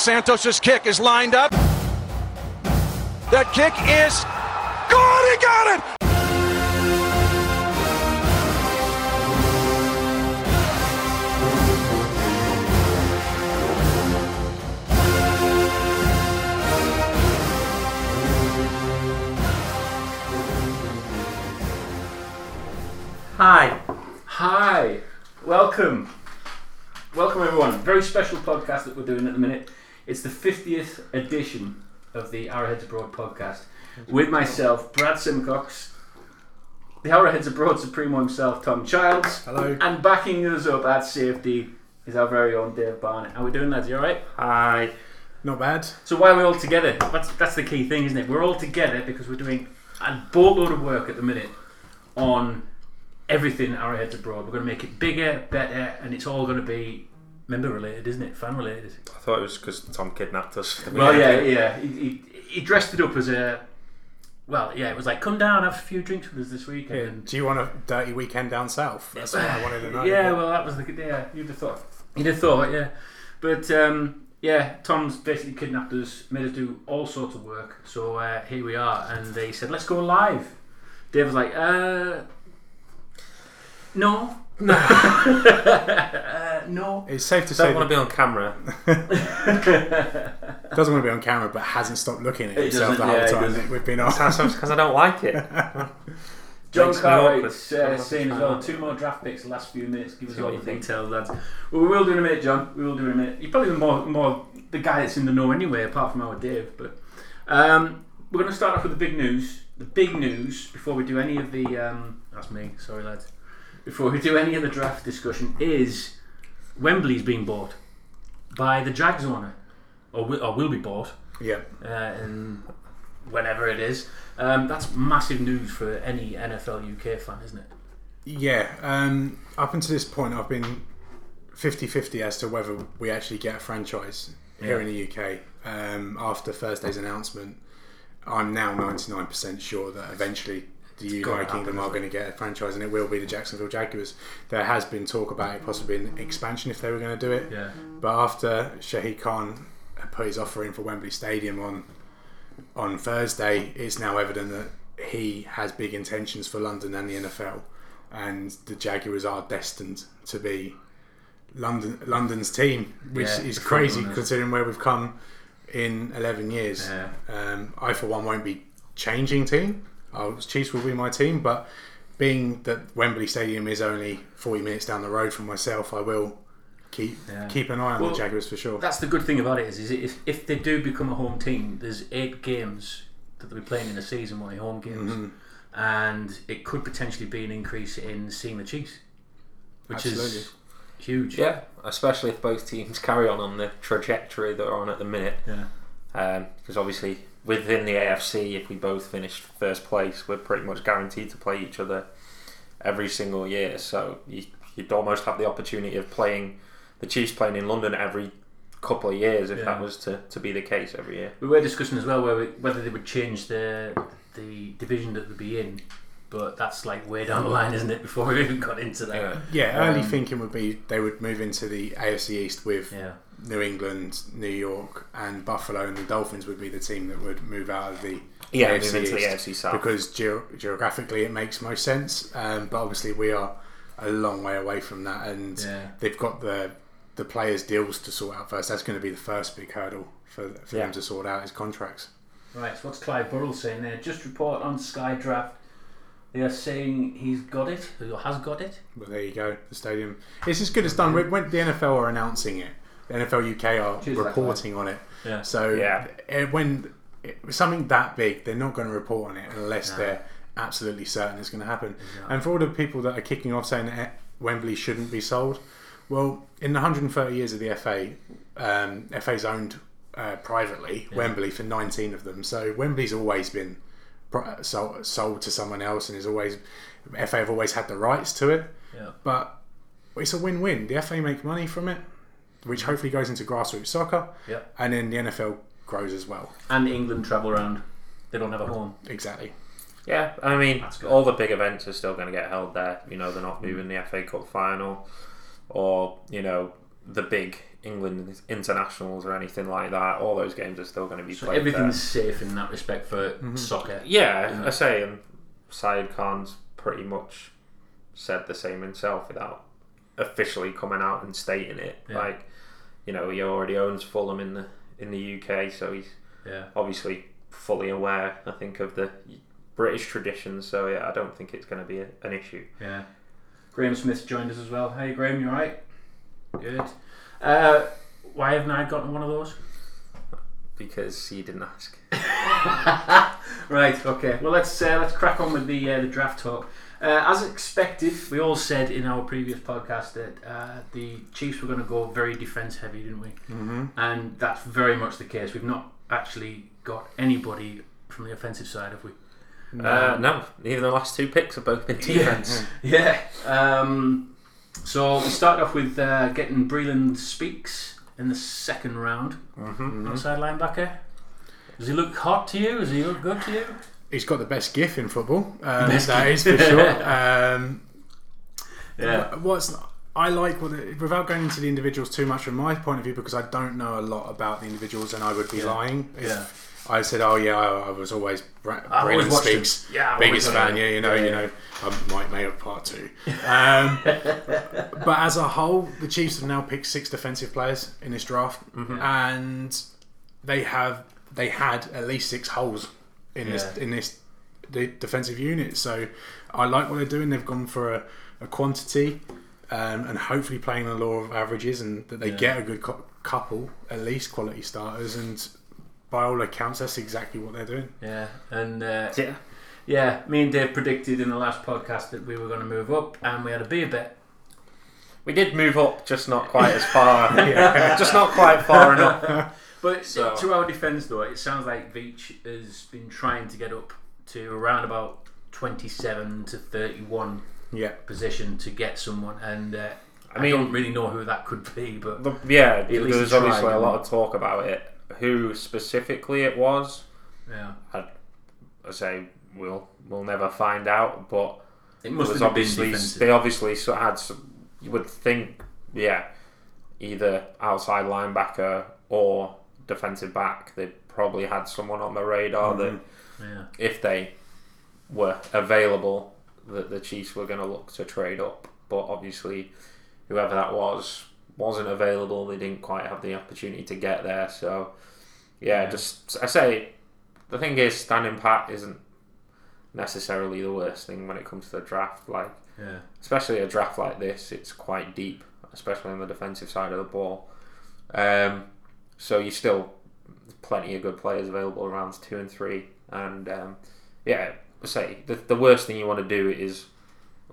Santos's kick is lined up. That kick is good. He got it. Hi. Hi. Welcome. Welcome, everyone. Very special podcast that we're doing at the minute. It's the 50th edition of the Arrowheads Abroad podcast with myself, Brad Simcox, the Arrowheads Abroad Supremo himself, Tom Childs. Hello. And backing us up at safety is our very own Dave Barnett. How we doing, lads? You alright? Hi. Not bad. So why are we all together? That's, that's the key thing, isn't it? We're all together because we're doing a boatload of work at the minute on everything Arrowheads Abroad. We're going to make it bigger, better, and it's all going to be member related, isn't it? Fan related. I thought it was because Tom kidnapped us. Well, yeah, yeah. He, he, he dressed it up as a. Well, yeah, it was like, come down, have a few drinks with us this weekend. Yeah. And- Do you want a dirty weekend down south? That's what I wanted to know. Yeah, well, that was the yeah. You'd have thought. You'd have thought, yeah. But um, yeah, Tom's basically kidnapped us, made us do all sorts of work. So uh, here we are, and they said, "Let's go live." Dave was like, "Uh, no, no, uh, no." It's safe to say Don't want to be on camera. doesn't want to be on camera, but hasn't stopped looking at It himself the doesn't, whole yeah, it time doesn't. that we've been on. because I don't like it. John Makes me Cartwright's awkward. uh, saying as well, two more draft picks the last few minutes. Give us See all what the think. details, lads. Well, we will do in a minute, John. We will do in a minute. You're probably the more, more the guy that's in the know anyway, apart from our Dave. But um, we're going to start off with the big news. The big news before we do any of the. Um, that's me. Sorry, lads. Before we do any of the draft discussion, is Wembley's being bought by the Jags owner, or will, or will be bought yeah. uh, and whenever it is. Um, that's massive news for any NFL UK fan, isn't it? Yeah. Um, up until this point, I've been 50 50 as to whether we actually get a franchise here Yeah. in the UK. Um, after Thursday's announcement, I'm now 99% sure that eventually the United Kingdom are going to get a franchise and it will be the Jacksonville Jaguars. There has been talk about it possibly an expansion if they were going to do it. Yeah. But after Shahid Khan put his offer in for Wembley Stadium on on Thursday, it's now evident that he has big intentions for London and the NFL, and the Jaguars are destined to be London London's team, which Yeah, is crazy considering where we've come in 11 years. Yeah. Um, I, for one, won't be changing team. I'll, Chiefs will be my team, but being that Wembley Stadium is only 40 minutes down the road from myself, I will keep Yeah. keep an eye on Well, the Jaguars for sure. That's the good thing about it is, is if, if they do become a home team, there's eight games that they'll be playing in the season, only home games, Mm-hmm. and it could potentially be an increase in seeing the Chiefs, which Absolutely. is huge. Yeah, especially if both teams carry on on the trajectory they're on at the minute. Yeah. Because obviously, within the AFC, if we both finished first place, we're pretty much guaranteed to play each other every single year. So you, you'd almost have the opportunity of playing the Chiefs playing in London every couple of years if Yeah. that was to, to be the case every year. We were discussing as well where we, whether they would change the the division that they'd be in, but that's like way down the line, isn't it? Before we even got into that. Yeah. Yeah, early Um, thinking would be they would move into the AFC East with Yeah. New England, New York, and Buffalo, and the Dolphins would be the team that would move out of the Yeah, AFC move into the AFC South. because geo- geographically it makes most sense. Um, but obviously we are a long way away from that, and Yeah. they've got the the players' deals to sort out first. That's going to be the first big hurdle for, for Yeah. them to sort out is contracts. Right, so what's Clive Burrell saying there? Just report on Sky Draft. They are saying he's got it, or has got it. But there you go, the stadium. It's as good as done. When when the NFL are announcing it, the NFL UK are Cheers, reporting on it. Yeah. So Yeah. eh, when something that big, they're not going to report on it unless No. they're absolutely certain it's going to happen. And for all the people that are kicking off saying that Wembley shouldn't be sold, well, in the 130 years of the FA, um, FA's owned uh, privately Wembley for 19 of them. So Wembley's always been pro- sold, sold to someone else, and is always FA have always had the rights to it. Yeah. But it's a win-win. The FA make money from it, which hopefully goes into grassroots soccer, Yeah. and then the NFL grows as well. And England travel around. They don't have a home. Exactly. Yeah, I mean, all the big events are still going to get held there. You know, they're not moving the FA Cup final or, you know, the big England internationals or anything like that. All those games are still going to be So played. everything's there. safe in that respect for mm-hmm. soccer. Yeah, I say, and Shahid Khan's pretty much said the same himself without officially coming out and stating it. Yeah. Like, you know, he already owns Fulham in the in the UK, so he's Yeah. obviously fully aware. I think of the British traditions. So yeah, I don't think it's going to be a, an issue. Yeah. Graham Smith joined us as well. Hey, Graham, you alright? Good. Uh, why haven't I gotten one of those? Because he didn't ask. right. Okay. Well, let's uh, let's crack on with the uh, the draft talk. Uh, as expected, we all said in our previous podcast that uh, the Chiefs were going to go very defense heavy, didn't we? Mm-hmm. And that's very much the case. We've not actually got anybody from the offensive side, have we? Uh, no, even the last two picks have both been defense. Yeah. Um, so we start off with uh, getting Breland Speaks in the second round. Mm-hmm. Outside linebacker. Does he look hot to you? Does he look good to you? He's got the best gif in football. Um, Best that is for sure. Um, Yeah. What's I like what it, without going into the individuals too much from my point of view because I don't know a lot about the individuals and I would be Yeah. lying if Yeah. I said, "Oh yeah, I, I was always Bra- I've always Braden watched him. Speaks, Yeah, I've biggest fan." Yeah, you know, Yeah, you know, I might may have part two. Um, but as a whole, the Chiefs have now picked six defensive players in this draft, Mm-hmm. and they have they had at least six holes in this in this the defensive unit. So I like what they're doing. They've gone for a, a quantity um, and hopefully playing the law of averages and that they Yeah. get a good co- couple, at least quality starters. And by all accounts, that's exactly what they're doing. Yeah. And uh, Yeah. yeah, me and Dave predicted in the last podcast that we were going to move up, and we had to be a beer bet. We did move up, just not quite as far. Just not quite far enough. But So- to our defence, though, it sounds like Veach has been trying to get up to around about 27 to 31 Yeah. position to get someone, and uh, I, I don't really know who that could be, but The, yeah, least there's he tried, obviously a lot of talk about it. Who specifically it was, yeah, I say we'll we'll never find out. But it must have been obviously defensive. they obviously had some. You would think, yeah, either outside linebacker or defensive back. They probably had someone on the radar that yeah. if they were available, that the Chiefs were going to look to trade up. But obviously, whoever that was wasn't available. They didn't quite have the opportunity to get there. So, yeah, Yeah. just I say the thing is, standing pat isn't necessarily the worst thing when it comes to the draft. Like, Yeah, especially a draft like this, it's quite deep, especially on the defensive side of the ball. Um, so you still plenty of good players available in rounds two and three, and um, yeah, say the the worst thing you want to do is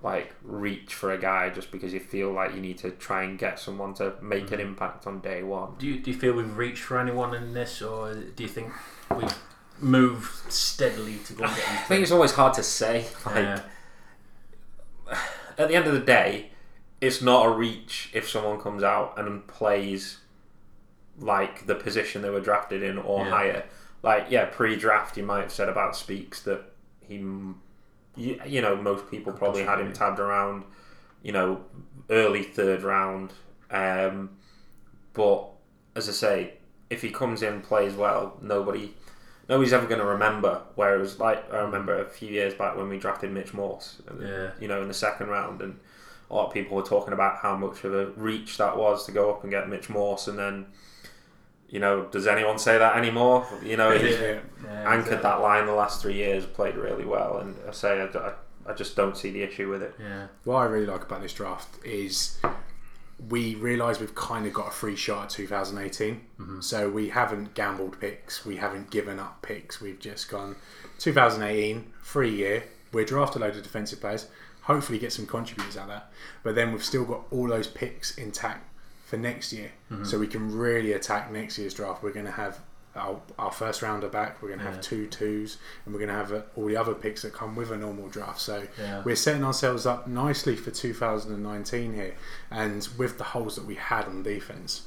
like reach for a guy just because you feel like you need to try and get someone to make an impact on day one. Do you, do you feel we've reached for anyone in this, or do you think we've moved steadily to go and get I think it's always hard to say. Like, Yeah. at the end of the day, it's not a reach if someone comes out and plays like the position they were drafted in or Yeah. higher. Like, yeah, pre-draft, you might have said about Speaks that he, you, you know, most people probably had him tabbed around, you know, early third round. Um, but as I say, if he comes in plays well, nobody. Nobody's ever going to remember. Whereas, like I remember a few years back when we drafted Mitch Morse, Yeah. you know, in the second round, and a lot of people were talking about how much of a reach that was to go up and get Mitch Morse, and then, you know, does anyone say that anymore? You know, he's Yeah. Yeah, anchored exactly. that line the last three years, played really well, and I say I, I, I just don't see the issue with it. Yeah, What I really like about this draft is we realise we've kind of got a free shot at 2018. Mm-hmm. So we haven't gambled picks, we haven't given up picks. We've just gone 2018, free year. We're draft a load of defensive players, hopefully get some contributors out of that. But then we've still got all those picks intact for next year. So we can really attack next year's draft. We're going to have our, our first rounder back. We're going to have Yeah. two twos, and we're going to have uh, all the other picks that come with a normal draft. So Yeah. we're setting ourselves up nicely for 2019 here, and with the holes that we had on defense,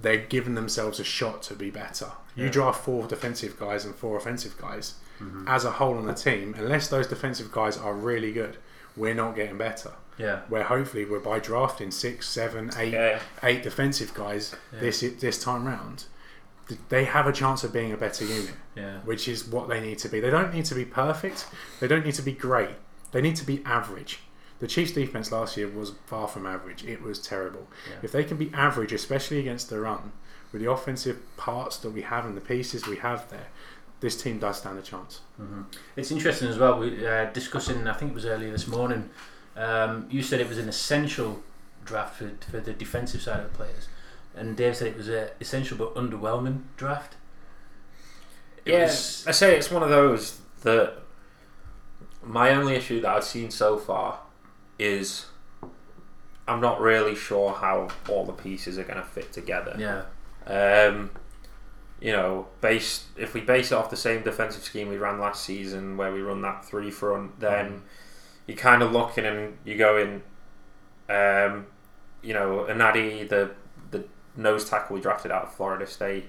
they're giving themselves a shot to be better. You draft four defensive guys and four offensive guys Mm-hmm. as a whole on the team, unless those defensive guys are really good. We're not getting better. Yeah. Where hopefully we're by drafting six, seven, eight, Yeah. eight defensive guys Yeah. this this time round, they have a chance of being a better unit, Yeah. which is what they need to be. They don't need to be perfect. They don't need to be great. They need to be average. The Chiefs' defense last year was far from average. It was terrible. If they can be average, especially against the run, with the offensive parts that we have and the pieces we have there, this team does stand a chance. It's interesting as well. We uh, discussing. I think it was earlier this morning. Um, you said it was an essential draft for, for the defensive side of the players, and Dave said it was a essential but underwhelming draft. It Yeah, was- I say it's one of those that my only issue that I've seen so far is I'm not really sure how all the pieces are going to fit together. yeah. Um, you know, based if we base it off the same defensive scheme we ran last season, where we run that three front, then you're kind of looking and you're going, um, you know, Nnadi, the the nose tackle we drafted out of Florida State.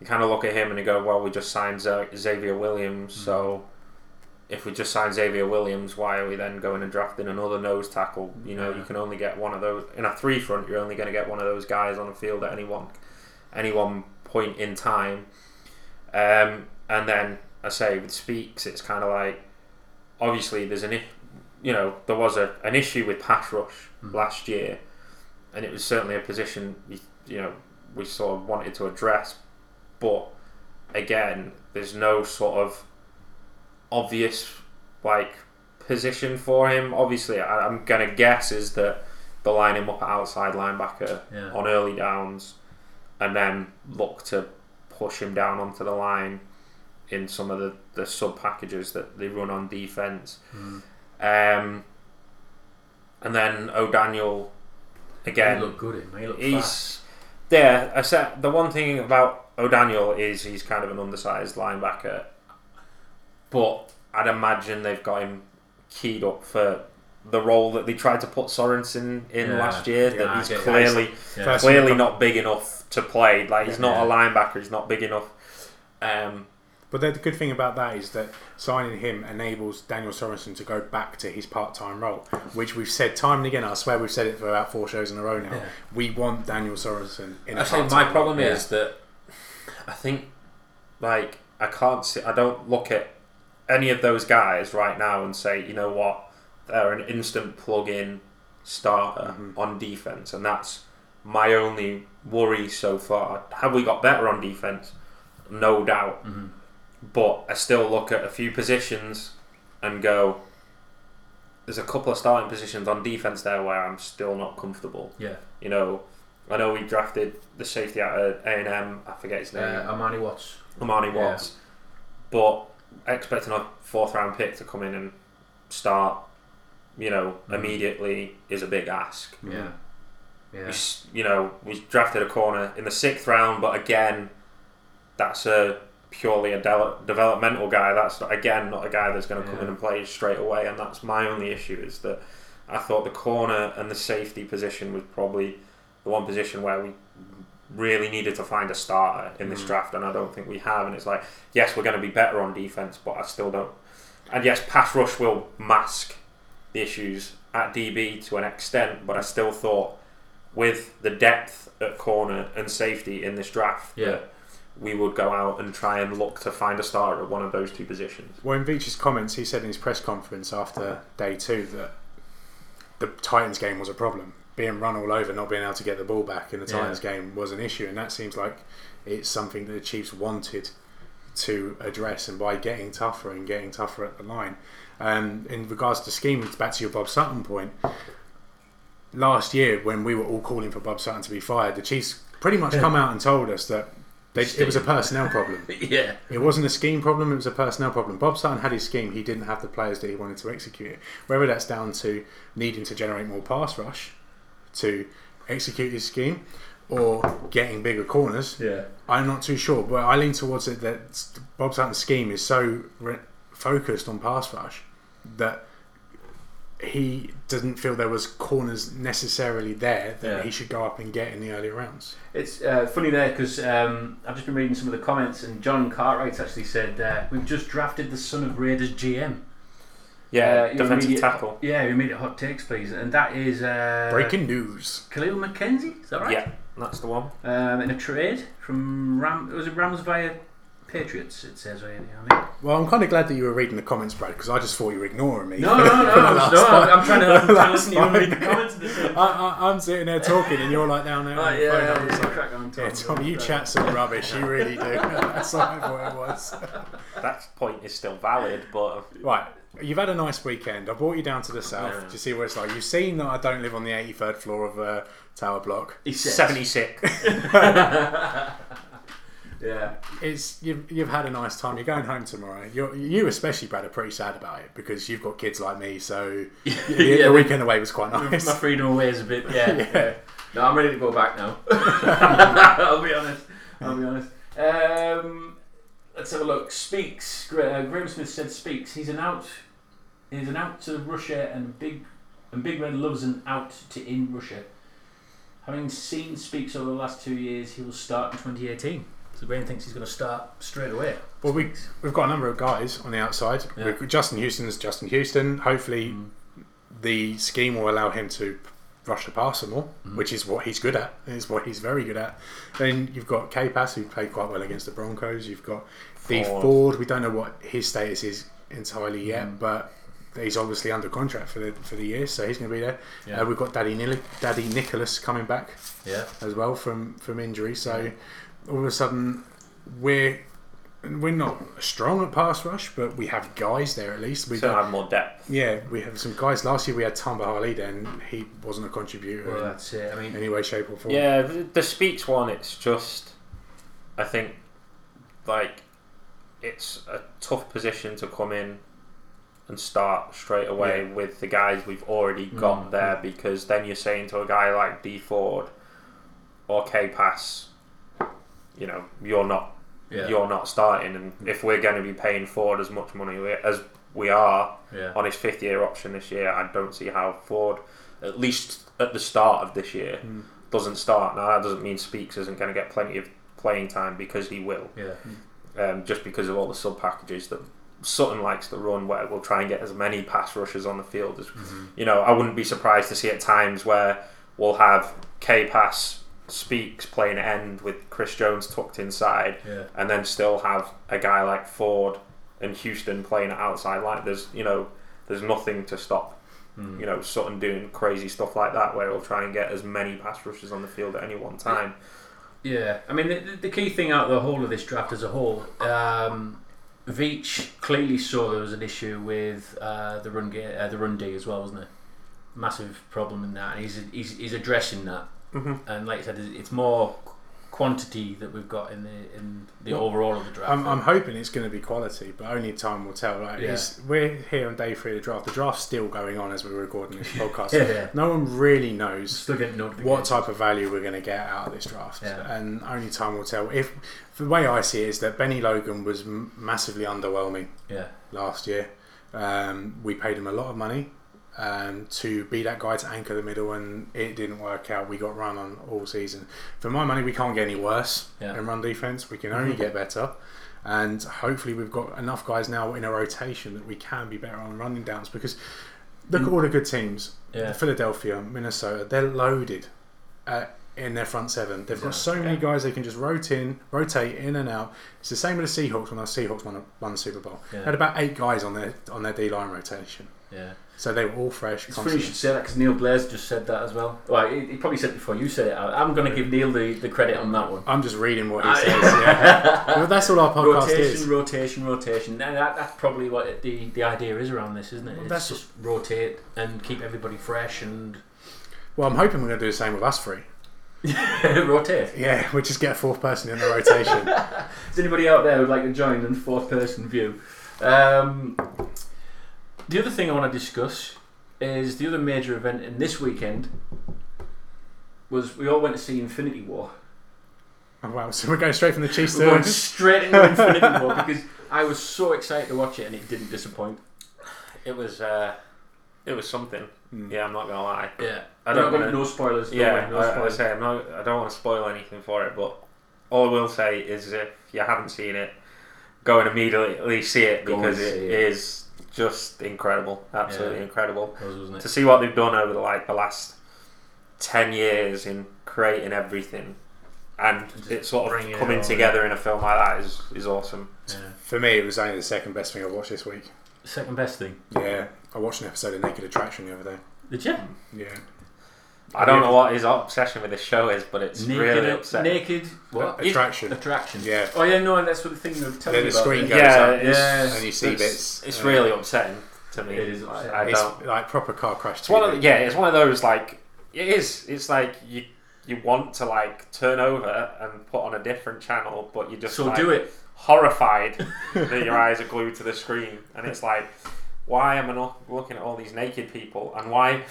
You kind of look at him and you go, well, we just signed Xavier Williams, so if we just signed Xavier Williams, why are we then going and drafting another nose tackle? You know, Yeah. you can only get one of those in a three front. You're only going to get one of those guys on the field at any one any one point in time. Um, and then I say with Speaks, it's kind of like obviously there's an you know there was a, an issue with pass rush last year, and it was certainly a position we, you know we sort of wanted to address, but again there's no sort of obvious like position for him. Obviously, I, I'm gonna guess is that they line him up at outside linebacker Yeah. on early downs, and then look to push him down onto the line in some of the, the sub packages that they run on defense. Um, and then O'Daniel again. he looked good. He looked fast. He's yeah. I said the one thing about O'Daniel is he's kind of an undersized linebacker, but I'd imagine they've got him keyed up for the role that they tried to put Sorensen in Yeah. last year. Yeah, that he's get clearly Yeah. First- clearly not big enough to play. Like he's not a Yeah. linebacker. He's not big enough. Um, But the good thing about that is that signing him enables Daniel Sorensen to go back to his part-time role, which we've said time and again. I swear we've said it for about four shows in a row now. Yeah. We want Daniel Sorensen in a I say part-time my role. problem Yeah. is that I think like I can't see I don't look at any of those guys right now and say, you know what, they're an instant plug in starter mm-hmm. on defense and that's my only worry so far. Have we got better on defense? No doubt. Mm-hmm. But I still look at a few positions and go there's a couple of starting positions on defense there where I'm still not comfortable. Yeah. You know, I know we drafted the safety out of uh, A and M. I forget his name. Uh, Armani Watts. Armani yeah. Watts. But expecting a fourth round pick to come in and start, you know, Mm. immediately is a big ask. Yeah. Yeah. s- you know, we drafted a corner in the sixth round, but again, that's a purely a de- developmental guy. That's not, again not a guy that's going to come in and play straight away. And that's my only issue is that I thought the corner and the safety position was probably the one position where we really needed to find a starter in this draft, and I don't think we have. And it's like, yes, we're going to be better on defense, but I still don't. And yes, pass rush will mask the issues at DB to an extent, but I still thought with the depth at corner and safety in this draft Yeah. that we would go out and try and look to find a starter at one of those two positions. Well, in Veach's comments, he said in his press conference after day two that the Titans game was a problem. Being run all over, not being able to get the ball back in the Yeah. Titans game was an issue, and that seems like it's something that the Chiefs wanted to address, and by getting tougher and getting tougher at the line. Um, in regards to scheme, it's back to your Bob Sutton point. Last year, when we were all calling for Bob Sutton to be fired, the Chiefs pretty much come out and told us that they, it was a personnel problem. yeah. It wasn't a scheme problem, it was a personnel problem. Bob Sutton had his scheme, he didn't have the players that he wanted to execute it. Whether that's down to needing to generate more pass rush to execute his scheme or getting bigger corners, Yeah. I'm not too sure. But I lean towards it that Bob Sutton's scheme is so re- focused on pass rush that he doesn't feel there was corners necessarily there that Yeah. he should go up and get in the early rounds. It's uh, funny there because um, I've just been reading some of the comments, and John Cartwright actually said uh, we've just drafted the son of Raiders GM. Yeah, Uh, your defensive immediate- tackle. Yeah, your immediate hot takes, please. And that is uh, Breaking news. Kahlil McKenzie. Is that right? Yeah, that's the one. Um, in a trade from Ram, was it Rams via Patriots? It says right here. I think. Well, I'm kind of glad that you were reading the comments, Brad, because I just thought you were ignoring me. No, no, no, no. no I'm, I'm trying to, I'm trying to listen to you and read the comments. At the same I, I, I'm sitting there talking, and you're like down there. Oh, on the yeah, phone. yeah, I'm just yeah, like, crack on, Tom. yeah, Tom, you chat some rubbish. You really do. That's what I thought it was. That point is still valid, but um, Right. You've had a nice weekend. I brought you down to the south Yeah. to see what it's like. You've seen that I don't live on the 83rd floor of a tower block. He says. 76. Yeah. It's you've, you've had a nice time. You're going home tomorrow. You're, you especially, Brad, are pretty sad about it because you've got kids like me. So Yeah, the the- weekend away was quite nice. My freedom away is a bit, yeah. Yeah. yeah. No, I'm ready to go back now. I'll be honest. I'll be honest. Um, let's have a look. Speaks. Gra- Uh, Graham Smith said speaks. He's an out. He's an out to Russia, and big and Big Red loves an out to in Russia. Having seen Speaks over the last two years, he will start in 2018. So Graham thinks he's going to start straight away. Well, we, we've got a number of guys on the outside. Yeah. We've got Justin Houston's Justin Houston. Hopefully, Mm. the scheme will allow him to rush the passer more, Mm-hmm. which is what he's good at. Is what he's very good at. Then you've got K-Pass, who played quite well against the Broncos. You've got Dee Ford. Ford. We don't know what his status is entirely yet, Mm. but he's obviously under contract for the for the year, so he's going to be there. Yeah. Uh, we've got Daddy Nil- Dadi Nicolas coming back Yeah. as well from from injury. So all of a sudden, we're we're not strong at pass rush, but we have guys there at least. We We don't got, have more depth. yeah, we have some guys. Last year we had Tamba Hali, then he wasn't a contributor Well, that's it. I mean, any way, shape, or form. Yeah, the, the speaks one, it's just, I think, like, it's a tough position to come in and start straight away Yeah. with the guys we've already got Mm. there because then you're saying to a guy like Dee Ford or K Pass, you know, you're not yeah. you're not starting, and if we're going to be paying Ford as much money as we are yeah. on his fifth year option this year, I don't see how Ford, at least at the start of this year, Mm. doesn't start. Now that doesn't mean Speaks isn't going to get plenty of playing time because he will, Yeah. um, just because of all the sub packages that Sutton likes to run, where we'll try and get as many pass rushers on the field as you know. I wouldn't be surprised to see at times where we'll have K Pass Speaks playing end with Chris Jones tucked inside, Yeah. and then still have a guy like Ford and Houston playing outside. Like there's you know there's nothing to stop Mm. you know Sutton doing crazy stuff like that where he'll try and get as many pass rushes on the field at any one time. Yeah, I mean the, the key thing out of the whole of this draft as a whole, um, Veach clearly saw there was an issue with uh, the run uh, the run D as well, wasn't it? Massive problem in that, and he's he's, he's addressing that. Mhm. And like I said, it's- more quantity that we've got in the in the Well, overall of the draft. I'm, I'm hoping it's going to be quality, but only time will tell. Right? Yeah. We're here on day three of the draft. The draft's still going on as we're recording this podcast. Yeah, yeah. No one really knows what type of value we're going to get out of this draft, Yeah. and only time will tell. If the way I see it is that Bennie Logan was massively underwhelming Yeah, last year. Um, we paid him a lot of money um, to be that guy to anchor the middle, and it didn't work out. We got run on all season. For my money, we can't get any worse Yeah. in run defense. We can only get better. And hopefully, we've got enough guys now in a rotation that we can be better on running downs. Because look at all the good teams yeah, Philadelphia, Minnesota, they're loaded uh, in their front seven. They've got so many Yeah. guys they can just rotate in, rotate in and out. It's the same with the Seahawks when the Seahawks won, won the Super Bowl. Yeah. They had about eight guys on their on their D line rotation, yeah. so they were all fresh. It's funny you should say that because Neil Blair's just said that as well. Well, he, he probably said it before you said it. I- I'm going to give Neil the, the credit on that one. I'm just reading what he says. Yeah. Well, that's all our podcast rotation, is. rotation, rotation. And that, that's probably what it, the the idea is around this, isn't it? Well, It's that's- just rotate and keep everybody fresh and Well, I'm hoping we're going to do the same with us three. rotate. Yeah, we just get a fourth person in the rotation. Is anybody out there who'd like to join in fourth person view? Um, the other thing I want to discuss is the other major event in this weekend was we all went to see Infinity War. oh, wow, so we're going straight from the Chiefs We're going straight into Infinity War because I was so excited to watch it and it didn't disappoint. It was uh, it was something. Hmm. Yeah, I'm not gonna lie. Yeah, I I don't don't wanna- no spoilers. Yeah, no, no I, I spoilers. say I'm not. I don't want to spoil anything for it, but all I will say is if you haven't seen it, go and immediately see it Go because and it see is it. just incredible, absolutely Yeah. incredible. Those, wasn't it? To see what they've done over the, like the last ten years in creating everything, and Just it sort of coming all, together in a film like that is is awesome. Yeah. For me, it was only the second best thing I watched this week. Second best thing. Yeah, I watched an episode of Naked Attraction the other day. Did you? Yeah, I don't know what his obsession with this show is, but it's naked, really upsetting. naked. What? Attraction. Attraction. Yeah. Oh yeah, no, that's what the thing they're telling Then me the about. screen goes Yeah, up, it's- and you see it's, bits. It's uh, really upsetting to me. It is I- upsetting. I It's don't. like proper car crash. It's one of the, yeah, it's one of those like it is. It's like you you want to like turn over and put on a different channel, but you just So like, do it. horrified that your eyes are glued to the screen, and it's like, why am I not looking at all these naked people, and why?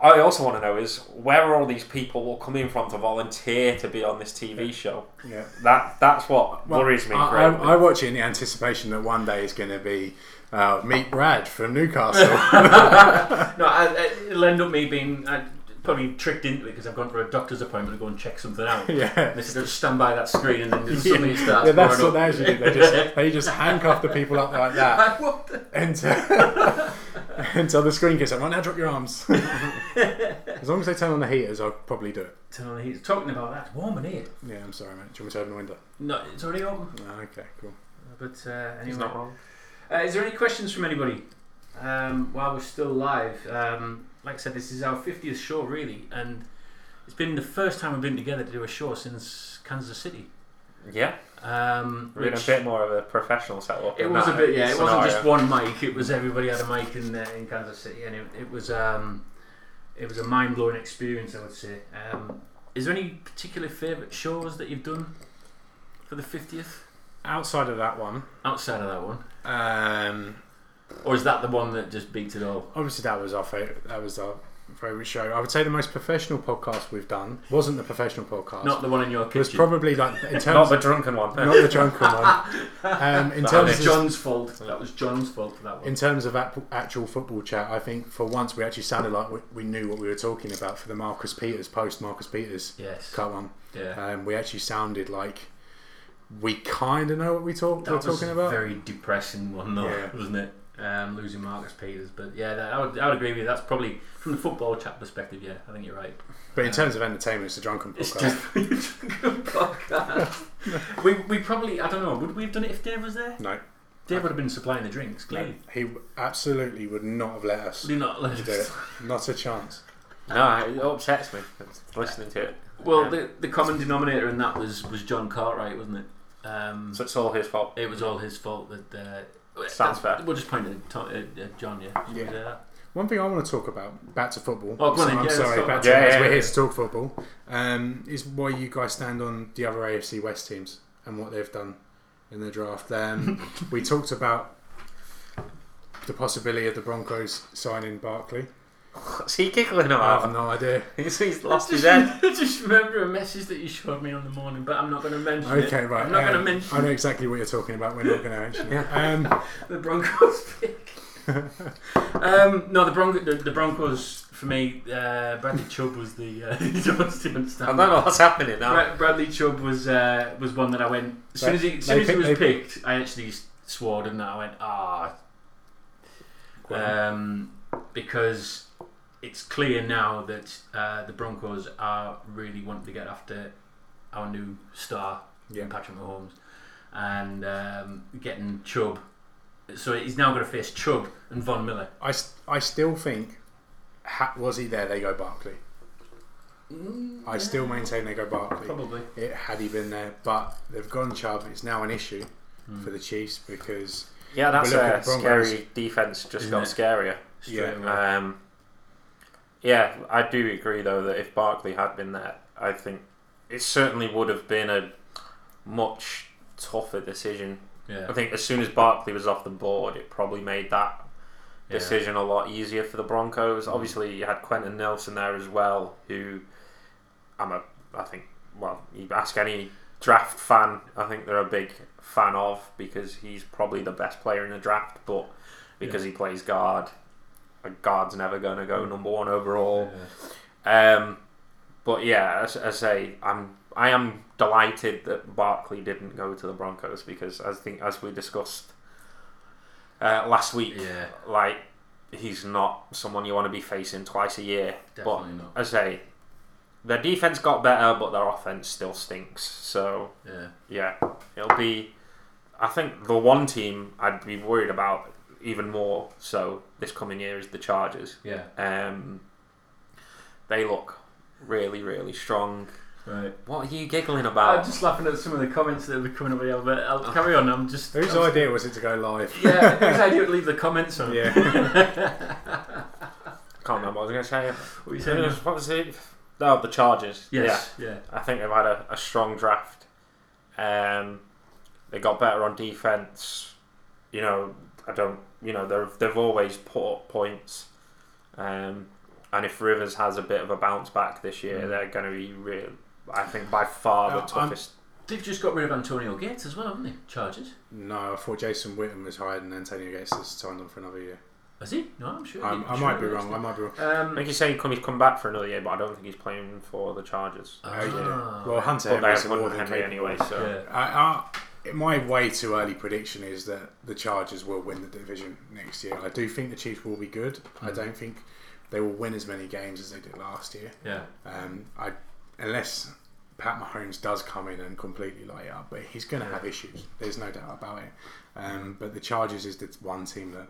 I also want to know is where are all these people coming from to volunteer to be on this TV show? Yeah. That that's what Well, worries me. I. I, I watch it in the anticipation that one day is going to be uh, meet Brad from Newcastle. No, I, I, it'll end up me being I, probably tricked into it because I've gone for a doctor's appointment to go and check something out. yeah. And they said just stand by that screen and then just suddenly starts Yeah, that's what they up. actually do. They just they just handcuff the people up like that Like, what the- until until the screen gets up. Right now, drop your arms. as long as they turn on the heaters, I'll probably do it. Turn on the heat. Talking about that, it's warm in here. Yeah, I'm sorry, mate. Do you want me to open the window? No, it's already open. No, okay, cool. But uh, He's anyway, not wrong. uh, is there any questions from anybody um, while we're still live? Um, like I said, this is our 50th show, really, and it's been the first time we've been together to do a show since Kansas City. Yeah, Um, we're in a bit more of a professional setup. It was a bit, yeah. It wasn't just one mic. It was everybody had a mic in uh, in Kansas City, and it, it was um, it was a mind blowing experience. I would say. Um, is there any particular favourite shows that you've done for the fiftieth Outside of that one, outside of that one, um, or is that the one that just beats it all? obviously that was our favorite. That was our favorite show. I would say the most professional podcast we've done wasn't the professional podcast. Not the one in your kitchen. it was probably like in terms Not the drunken one. not the drunken one. Um, in that terms was of John's fault. That was John's fault for that one. in terms of ap- actual football chat, I think for once we actually sounded like we, we knew what we were talking about for the Marcus Peters post Marcus Peters yes. cut one. Yeah. Um, we actually sounded like we kind of know what we talk, That we're was talking about. very depressing one, though, Yeah. wasn't it? Um, losing Marcus Peters, but yeah, that, I would I would agree with you. That's probably from the football chat perspective. Yeah, I think you're right. but in terms of entertainment, it's a drunken It's podcast. definitely a good podcast. we, we probably I don't know. Would we have done it if Dave was there? no, Dave would have been supplying the drinks. no, he absolutely would not have let us Would he not let do us? it. Not a chance. No, it upsets me listening to it. Well, the the common denominator in that was was John Cartwright, wasn't it? Um, So it's all his fault. it was all his fault that. Uh, Sounds fair. We'll just point at, Tom, at, at John. Yeah. Should we Yeah. say that? One thing I want to talk about, back to football. Oh, go on then, I'm yeah, let's sorry, talk back about to it. Yeah, as yeah, we're yeah. here to talk football. Um, is why you guys stand on the other AFC West teams and what they've done in the draft. Um, we talked about the possibility of the Broncos signing Barkley. What's he giggling I have no idea. He's, he's lost I his head. I just remember a message that you showed me on the morning, but I'm not going to mention it. Okay, right. I'm not going to um, mention I know exactly what you're talking about. We're not going to mention it. Um, the Broncos pick. um, no, the, Bronco, the, the Broncos for me. Uh, Bradley Chubb was the. Uh, you don't understand. I don't know what's happening now. Bra- Bradley Chubb was uh, was one that I went as soon as he, as soon They as he picked- was they- picked. I actually swore, didn't I? I went ah, um, because it's clear now that uh, the Broncos are really wanting to get after our new star, yeah. Patrick Mahomes, and um, getting Chubb. So he's now going to face Chubb and Von Miller. I, I still think, ha- was he there, they go Barkley. I still maintain they go Barkley. Probably. It had he been there, but they've gone Chubb. It's now an issue Hmm. for the Chiefs because Yeah, that's a scary defense. Just Isn't got it? scarier. Straight Yeah. Um, yeah, I do agree though that if Barkley had been there, I think it certainly would have been a much tougher decision. yeah. I think as soon as Barkley was off the board, it probably made that Yeah. decision a lot easier for the Broncos. Mm. Obviously, you had Quenton Nelson there as well, who I'm a, I think, well, you ask any draft fan, I think they're a big fan of because he's probably the best player in the draft, but because he plays guard, guard's never going to go number one overall. Um, but yeah, as, as I say, I'm I am delighted that Barkley didn't go to the Broncos because I think as we discussed uh, last week. Yeah, Like he's not someone you want to be facing twice a year. definitely not. But I say their defense got better, but their offense still stinks. So Yeah, yeah, it'll be. I think the one team I'd be worried about even more so this coming year is the Chargers. yeah, Um, they look really, really strong. right. What are you giggling about? I'm just laughing at some of the comments that have been coming up here, but I'll carry on. I'm just. Whose I'm- idea was it to go live? Yeah, whose idea to leave the comments on? Yeah. Can't remember what I was going to say. What are you saying? What was it? Oh, the Chargers. Yes, yeah. Yeah, I think they've had a, a strong draft. Um, they got better on defense. You know, I don't. You know, they've they've always put up points. Um, and if Rivers has a bit of a bounce back this year, Mm. they're going to be real. I think by far the Uh, I'm- toughest. They've just got rid of Antonio Gates as well, haven't they? Chargers. No, I thought Jason Witten was hired and Antonio Gates has signed on for another year. Is he? No, I'm sure. I'm, I'm I sure might be he is. wrong. I might be wrong. I Um, think he's saying he's come back for another year, but I don't think he's playing for the Chargers. ah, yeah. Well, Hunter But Henry's more than Henry anyway, so yeah. I, I, my way too early prediction is that the Chargers will win the division next year. I do think the Chiefs will be good. I Mm. don't think they will win as many games as they did last year. Yeah. Um, I unless Pat Mahomes does come in and completely light it up, but he's going to have issues. There's no doubt about it. Um, but the Chargers is the one team that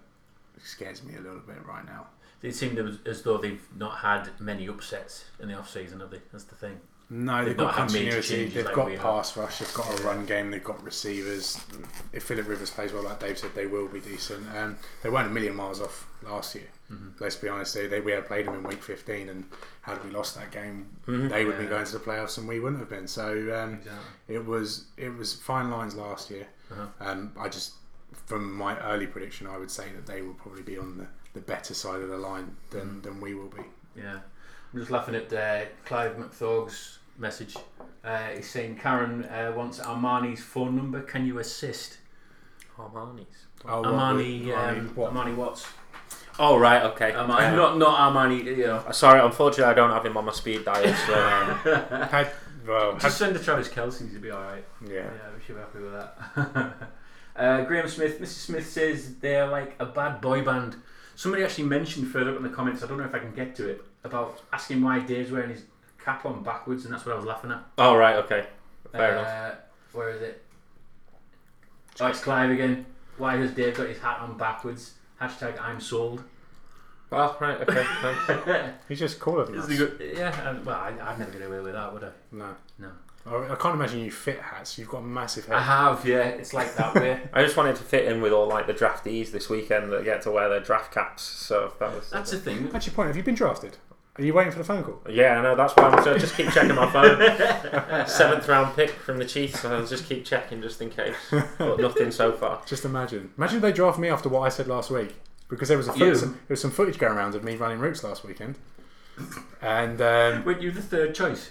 scares me a little bit right now. It seemed as- as though they've not had many upsets in the off season, have they? That's the thing. No, They've they've got continuity. They've like got pass rush. They've got a run game. They've got receivers. If Philip Rivers plays well, like Dave said, they will be decent. Um, they weren't a million miles off last year. Mm-hmm. Let's be honest. They, they we had played them in week 15, and had we lost that game, Mhm. they would have Yeah. been going to the playoffs, and we wouldn't have been. So um, Exactly. it was it was fine lines last year. Uh-huh. Um, I just from my early prediction, I would say that they will probably be on the, the better side of the line than, Mm-hmm. than we will be. Yeah. I'm just laughing at uh, Clive McThorg's message. Uh, he's saying Karen uh, wants Armani's phone number. Can you assist? Armani's. Oh, what Armani, would- um, what- Armani Watts. Oh right, okay. Armani, Um, not not Armani. You know. Sorry, unfortunately, I don't have him on my speed dial. So um, Had, well, had, Just send to Travis Kelce. He'll be all right. yeah. Yeah, we should be happy with that. uh, Graham Smith, Mrs. Smith says they're like a bad boy band. Somebody actually mentioned further up in the comments, I don't know if I can get to it, about asking why Dave's wearing his cap on backwards, and that's what I was laughing at. oh right, okay, fair uh, enough. Where is it? Oh, it's Clive again. Why has Dave got his hat on backwards? Hashtag I'm sold. Well, right, okay. thanks. He's just cooler than Is us. he? Yeah, um, well, I, I'd never get away with that, would I? No. No. I, I can't imagine you fit hats. You've got a massive I have, yeah. It's like that way. I just wanted to fit in with all like the draftees this weekend that get to wear their draft caps. So that was. That's the thing. Actually, point. Have you been drafted? Are you waiting for the phone call? Yeah, I know. That's why I'm so just keep checking my phone. Seventh round pick from the Chiefs. So I'll just keep checking just in case. But nothing so far. Just imagine. Imagine they draft me after what I said last week. Because there was a foot, some, there was some footage going around of me running routes last weekend. And um, Weren't you the third choice?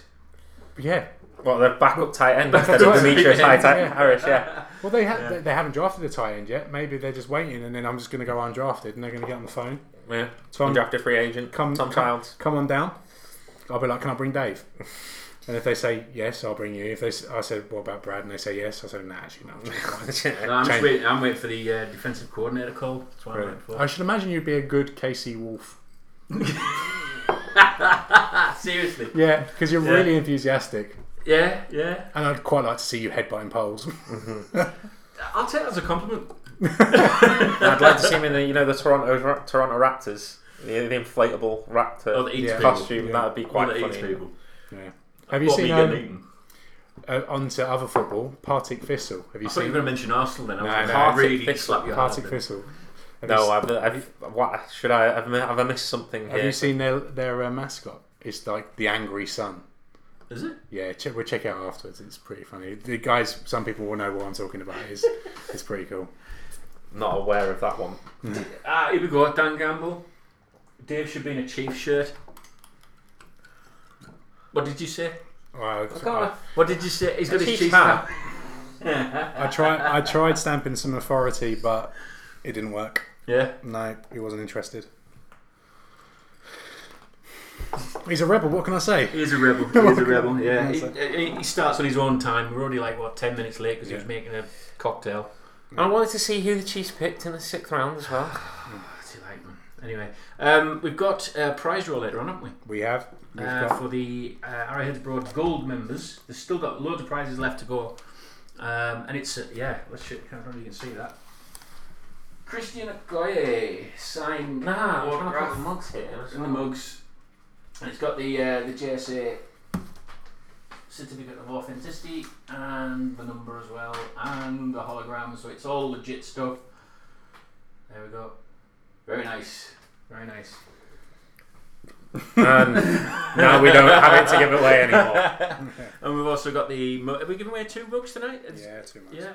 yeah, Well, the backup tight end instead of right. Demetrius Yeah. Harris. Harris, yeah. well they ha- Yeah. they, they haven't drafted a tight end yet. Maybe they're just waiting, and then I'm just going to go undrafted, and they're going to get on the phone. Yeah. Tom, Undrafted free agent. come, Tom Childs. come on down. I'll be like, can I bring Dave? And if they say yes, I'll bring you. If they, I said, what about Brad? And they say yes, I said, nah, actually, no. I'm just. No, I'm just waiting. I'm waiting for the uh, defensive coordinator call. That's what I'm waiting for. I should imagine you'd be a good KC Wolf. Seriously. Yeah, because you're Yeah. really enthusiastic, Yeah, yeah. and I'd quite like to see you headbutting poles. I'll take that as a compliment. I'd like to see him in the you know the Toronto Toronto Raptors, the, the inflatable raptor Oh, the eats Yeah. people. costume. Yeah. That'd be One quite that eats funny. people. yeah. Have you What, seen getting um, eaten? uh, on to other football? Partick Thistle. Have you I thought you seen were going to mention Arsenal then. I was No, like, no. "Oh, Partick really Thistle. slap your Partick heart Thistle? Have you No, s- I've, I've what should I have, I- have I missed something Have here? you seen their their uh, mascot? It's like the angry sun. Is it? Yeah, check, we'll check it out afterwards. It's pretty funny. The guys, some people will know what I'm talking about. It's, it's pretty cool. Not aware of that one. Ah, here we go. Dan Gamble. Dave should be in a Chiefs shirt. What did you say? I, I, what did you say? He's got his Chiefs Chiefs hat. hat. I tried. I tried stamping some authority, but it didn't work. Yeah. No, he wasn't interested. He's a rebel. What can I say? He is a rebel. He is a rebel. Yeah. Yeah, He, he, he starts on his own time. We're already like what ten minutes late because he was making a cocktail. I wanted to see who the Chiefs picked in the sixth round as well. Too late, man. Anyway, um, we've got a prize draw later on, haven't we? We have. We've Uh, got for the uh, Arrowheads Abroad Gold members. There's still got loads of prizes left to go. Um, and it's, uh, yeah, let's show, I don't know if you can see that. Christian Okoye signed Nah, I'm trying to autograph put the mugs here. as in the well. mugs. And it's got the uh, the JSA certificate of authenticity and the number as well and the hologram, so it's all legit stuff. There we go. Very nice. Very nice. And now we don't have it to give away anymore. and we've also got the. mu- Have we given away two mugs tonight? It's- yeah, two mugs. Yeah.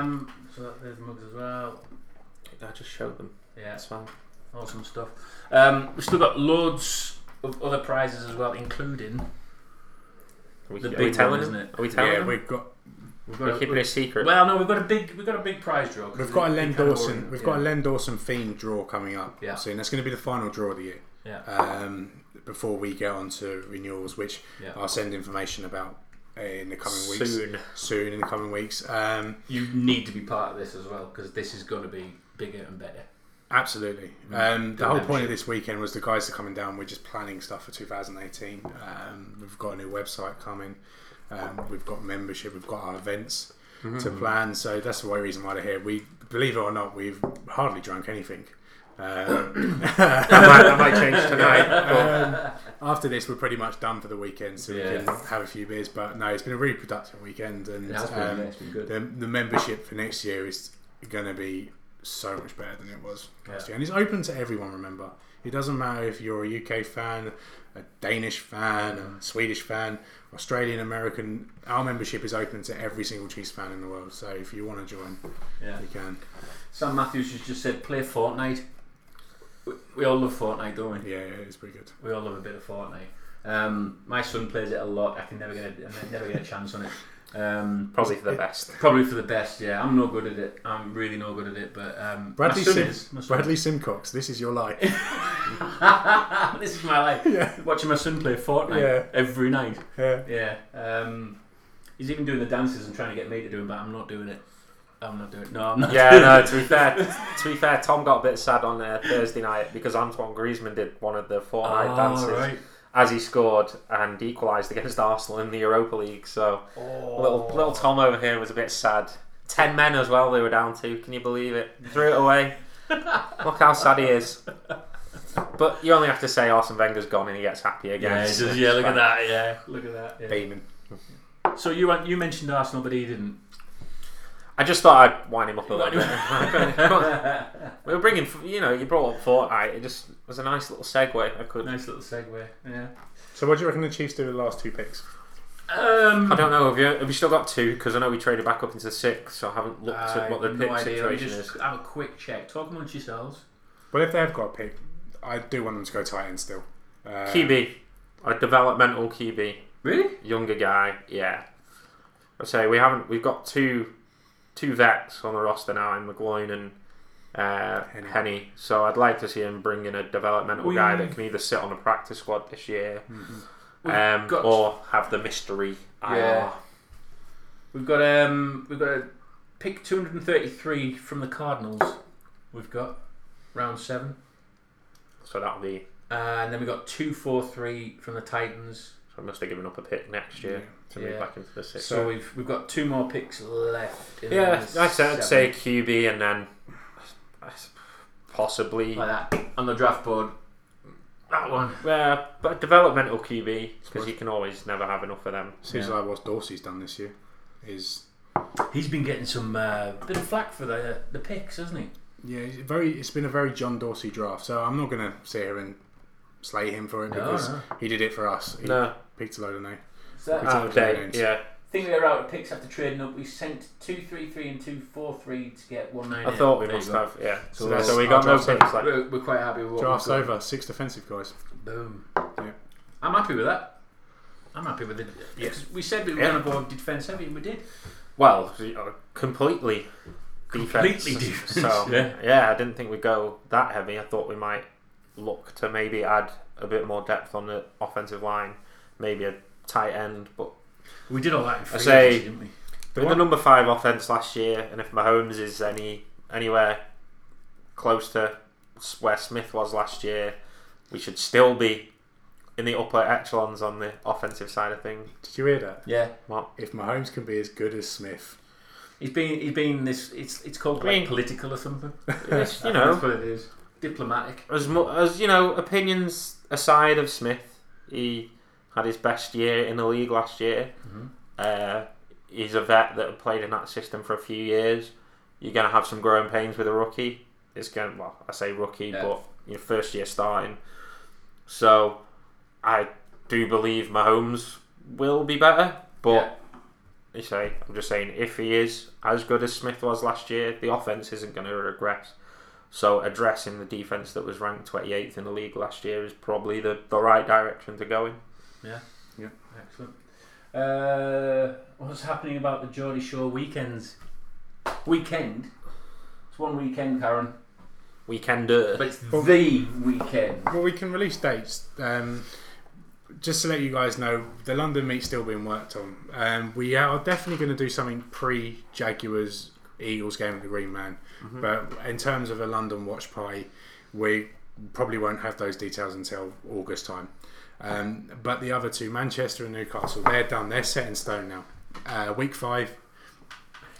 Um, so that- there's mugs as well. I just showed them. Yeah, That's fine. awesome stuff. Um, we've still got loads of other prizes as well, including Are we, The are big we telling one, them? isn't it? Are we telling Yeah, them? we've got we've We're got. keeping it a secret. well, no, we've got a big we've got a big prize draw. we've it- got a Len Dawson. ordered- We've yeah. got a Len Dawson themed draw coming up Yeah. soon. That's going to be the final draw of the year. Yeah. Um, before we get on to renewals, which Yeah. I'll send information about uh, in the coming weeks. Soon. Soon in the coming weeks. Um, You need to be part of this as well because this is going to be bigger and better. Absolutely. Mm. Um, the whole point of this weekend was the guys are coming down. We're just planning stuff for 2018. Um, we've got a new website coming. Um, we've got membership. We've got our events to plan. So that's the way reason why they're here. We believe it or not, we've hardly drunk anything. Um, that, might, that might change tonight. um, after this, we're pretty much done for the weekend, so Yeah. we can have a few beers. But no, it's been a really productive weekend, and It has been, um, it's been good. the, the membership for next year is going to be so much better than it was last Yeah. year. And it's open to everyone, remember. It doesn't matter if you're a UK fan, a Danish fan, a Swedish fan, Australian, American. Our membership is open to every single Chiefs fan in the world. So if you want to join, Yeah. you can. Sam Matthews has just said play Fortnite. We, all love Fortnite, don't we? Yeah, yeah, it's pretty good. We all love a bit of Fortnite. Um, my son plays it a lot. I can never get a, I never get a chance on it. Um, Probably for the best. probably for the best. Yeah, I'm no good at it. I'm really no good at it. But um, Bradley, Sim- is. Bradley Simcox, this is your life. this is my life. yeah, Watching my son play Fortnite Yeah. every night. yeah. Yeah. Um, he's even doing the dances and trying to get me to do them, but I'm not doing it. I'm not doing it. No, I'm not. Yeah, doing no. it. To be fair, to be fair, Tom got a bit sad on uh, Thursday night because Antoine Griezmann did one of the Fortnite Oh, dances right. As he scored and equalised against Arsenal in the Europa League. So Oh. little little Tom over here was a bit sad. Ten men as well. They were down to. Can you believe it? Threw it away. Look how sad he is. But you only have to say Arsene Wenger's gone and he gets happy again. Yeah, does, yeah, look at that. Yeah, look at that. Yeah. Beaming. So you went- you mentioned Arsenal, but he didn't. I just thought I'd wind him up a little bit. we were bringing, you know, you brought up Fortnite. It just was a nice little segue. I could. nice little segue. Yeah. So, what do you reckon the Chiefs do with the last two picks? Um, I don't know. Have you have you still got two? Because I know we traded back up into six, so I haven't looked I at what the have pick no idea. Let me situation just is. have a quick check. Talk amongst yourselves. Well, if they have got a pick, I do want them to go tight end still. Uh, QB, a developmental QB, Really? younger guy. Yeah, I say we haven't. We've got two two vets on the roster now in McGloin and uh, Henne. Henne. So I'd like to see him bring in a developmental We- guy that can either sit on the practice squad this year We've um, got- or have the mystery. Yeah. IR. We've got um we've got a pick 233 from the Cardinals. We've got round seven, So that'll be. uh, and then we got 243 from the Titans. So I must have given up a pick next year to Yeah. move back into the six. So we've we've got two more picks left. In Yeah, I said I'd say QB and then possibly like that on the draft board. That one. well, but developmental QB because you can always never have enough of them. Seems Yeah. like what Dorsey's done this year is He's been getting some uh, bit of flack for the the picks, hasn't he? yeah, it's very. It's been a very John Dorsey draft. So I'm not going to sit here and slay him for it No, because no. he did it for us. He No, picked a load of no. So that, It's all okay, names. yeah. Thing we were out of picks after trading up. We sent two three three and two four three to get one nine. I thought we There you must have, yeah. So So, that's we got no picks left. We're, we're quite happy with what Drafts we've got. over. Six defensive guys. Boom. Yeah. I'm happy with that. I'm happy with it. Because we said we were Yeah. going to go defence heavy, and we did. Well, completely defense. Completely defense, So yeah. yeah. I didn't think we'd go that heavy. I thought we might look to maybe add a bit more depth on the offensive line, maybe a tight end. But We did all that in free say- agency, didn't we? with the number five offense last year, and if Mahomes is any anywhere close to where Smith was last year, we should still be in the upper echelons on the offensive side of things. Did you hear that? Yeah, If Mahomes can be as good as Smith, he's been he's been this. It's it's called I mean- political or something. It's, you know, that's what it is. Diplomatic. as mu- as you know, opinions aside of Smith, he had his best year in the league last year. Mhm. Uh, he's a vet that played in that system for a few years. You're going to have some growing pains with a rookie. It's going well, I say rookie, Yeah. but your first year starting. So I do believe Mahomes will be better, but Yeah. you say I'm just saying if he is as good as Smith was last year, the offense isn't going to regress. So addressing the defense that was ranked 28th in the league last year is probably the, the right direction to go in. Excellent. Uh, what's happening about the Geordie Shore weekends? Weekend. It's one weekend, Karen, Weekender. but it's Well- the weekend. well, we can release dates. Um, just to let you guys know, the London meet's still being worked on. Um, we are definitely going to do something pre Jaguars Eagles game at the Green Man. But in terms of a London watch party, we probably won't have those details until August time. Um, but the other two, Manchester and Newcastle, they're done. They're set in stone now. Uh, week five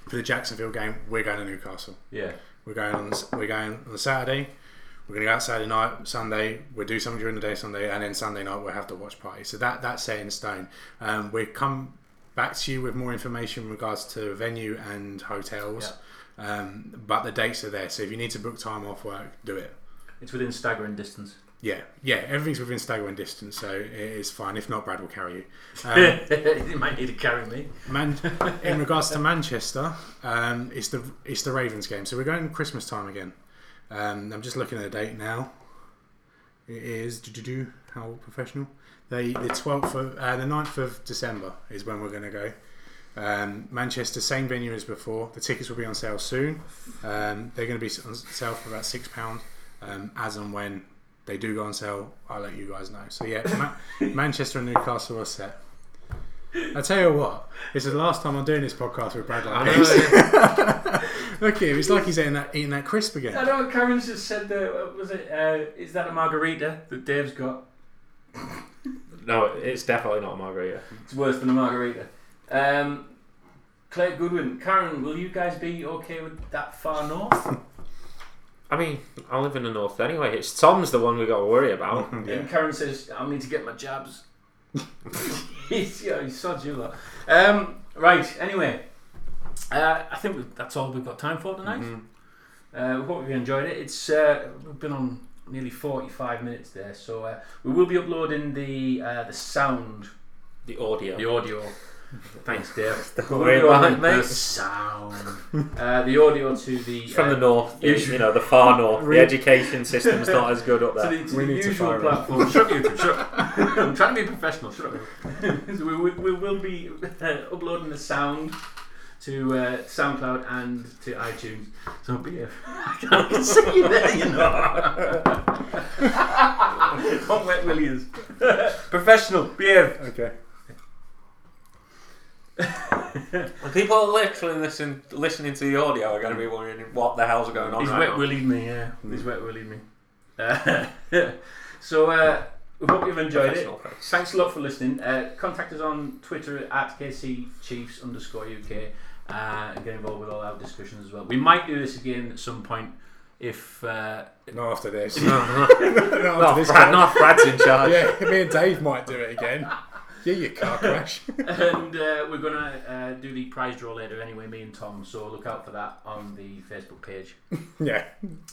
for the Jacksonville game, we're going to Newcastle. Yeah. We're going on. We're going on Saturday. We're going to go out Saturday night. Sunday, we'll do something during the day. Sunday, and then Sunday night we'll have the watch party. So that that's set in stone. Um, we come back to you with more information in regards to venue and hotels. Um, but the dates are there. So if you need to book time off work, do it. It's within staggering distance. Yeah, yeah. Everything's within staggering distance, so it is fine. If not, Brad will carry you. Um, you might need to carry me. Man, in regards to Manchester, um, it's the it's the Ravens game. So we're going Christmas time again. Um, I'm just looking at the date now. It is do how professional. They the 12th of uh, the 9th of December is when we're going to go. Um, Manchester, same venue as before. The tickets will be on sale soon. Um, they're going to be on sale for about six pound. Um, as and when they do go on sale, I'll let you guys know. So yeah, Ma- Manchester and Newcastle are set. I tell you what, this is the last time I'm doing this podcast with Brad like this. Look at him, it's like he's eating that, eating that crisp again. I again. know what Karen's just said there. What Was it? Uh, is that a margarita that Dave's got? no, it's definitely not a margarita. It's worse than a margarita. Um, Claire Goodwin, Karen, will you guys be okay with that far north? I mean, I live in the north anyway. It's Tom's the one we got to worry about. And Karen says, I need to get my jabs. he's, yeah, he's sods you lot. Um, right, anyway. Uh, I think we- that's all we've got time for tonight. Mhm. Uh, we hope you enjoyed it. It's uh, we've been on nearly forty-five minutes there, so uh, we will be uploading the uh, the sound, The audio. the audio. Thanks, Dave. Don't worry about on it, the mate. sound. Uh, the audio to the From uh, the north, the- you know, the far north. The education system's not as good up to there. the, to We the need to usual fire him. platform. shut you, two, shut. I'm trying to be professional. Shut up. so we, we, we will be uh, uploading the sound to uh, SoundCloud and to iTunes. So be I can't see you there, you know. Don't wet Williams. professional. Behave. Okay. And people are literally listen, listening to the audio are going to be wondering what the hell's going on He's right wet now. willied me, yeah. He's wet willied me. Uh, so uh, we hope you've enjoyed it. Professional. Thanks a lot for listening. Uh, contact us on Twitter at KC Chiefs underscore UK uh, and get involved with all our discussions as well. We might do this again at some point if uh, Not after this. No, no, Not after no, this Brad, guy. no, Brad's in charge. Yeah, me and Dave might do it again. Yeah, you car crash. and uh, we're gonna uh, do the prize draw later anyway. Me and Tom, so look out for that on the Facebook page. yeah.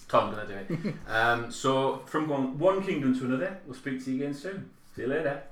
Tom's gonna do it. Um, so from one, one kingdom to another, we'll speak to you again soon. See you later.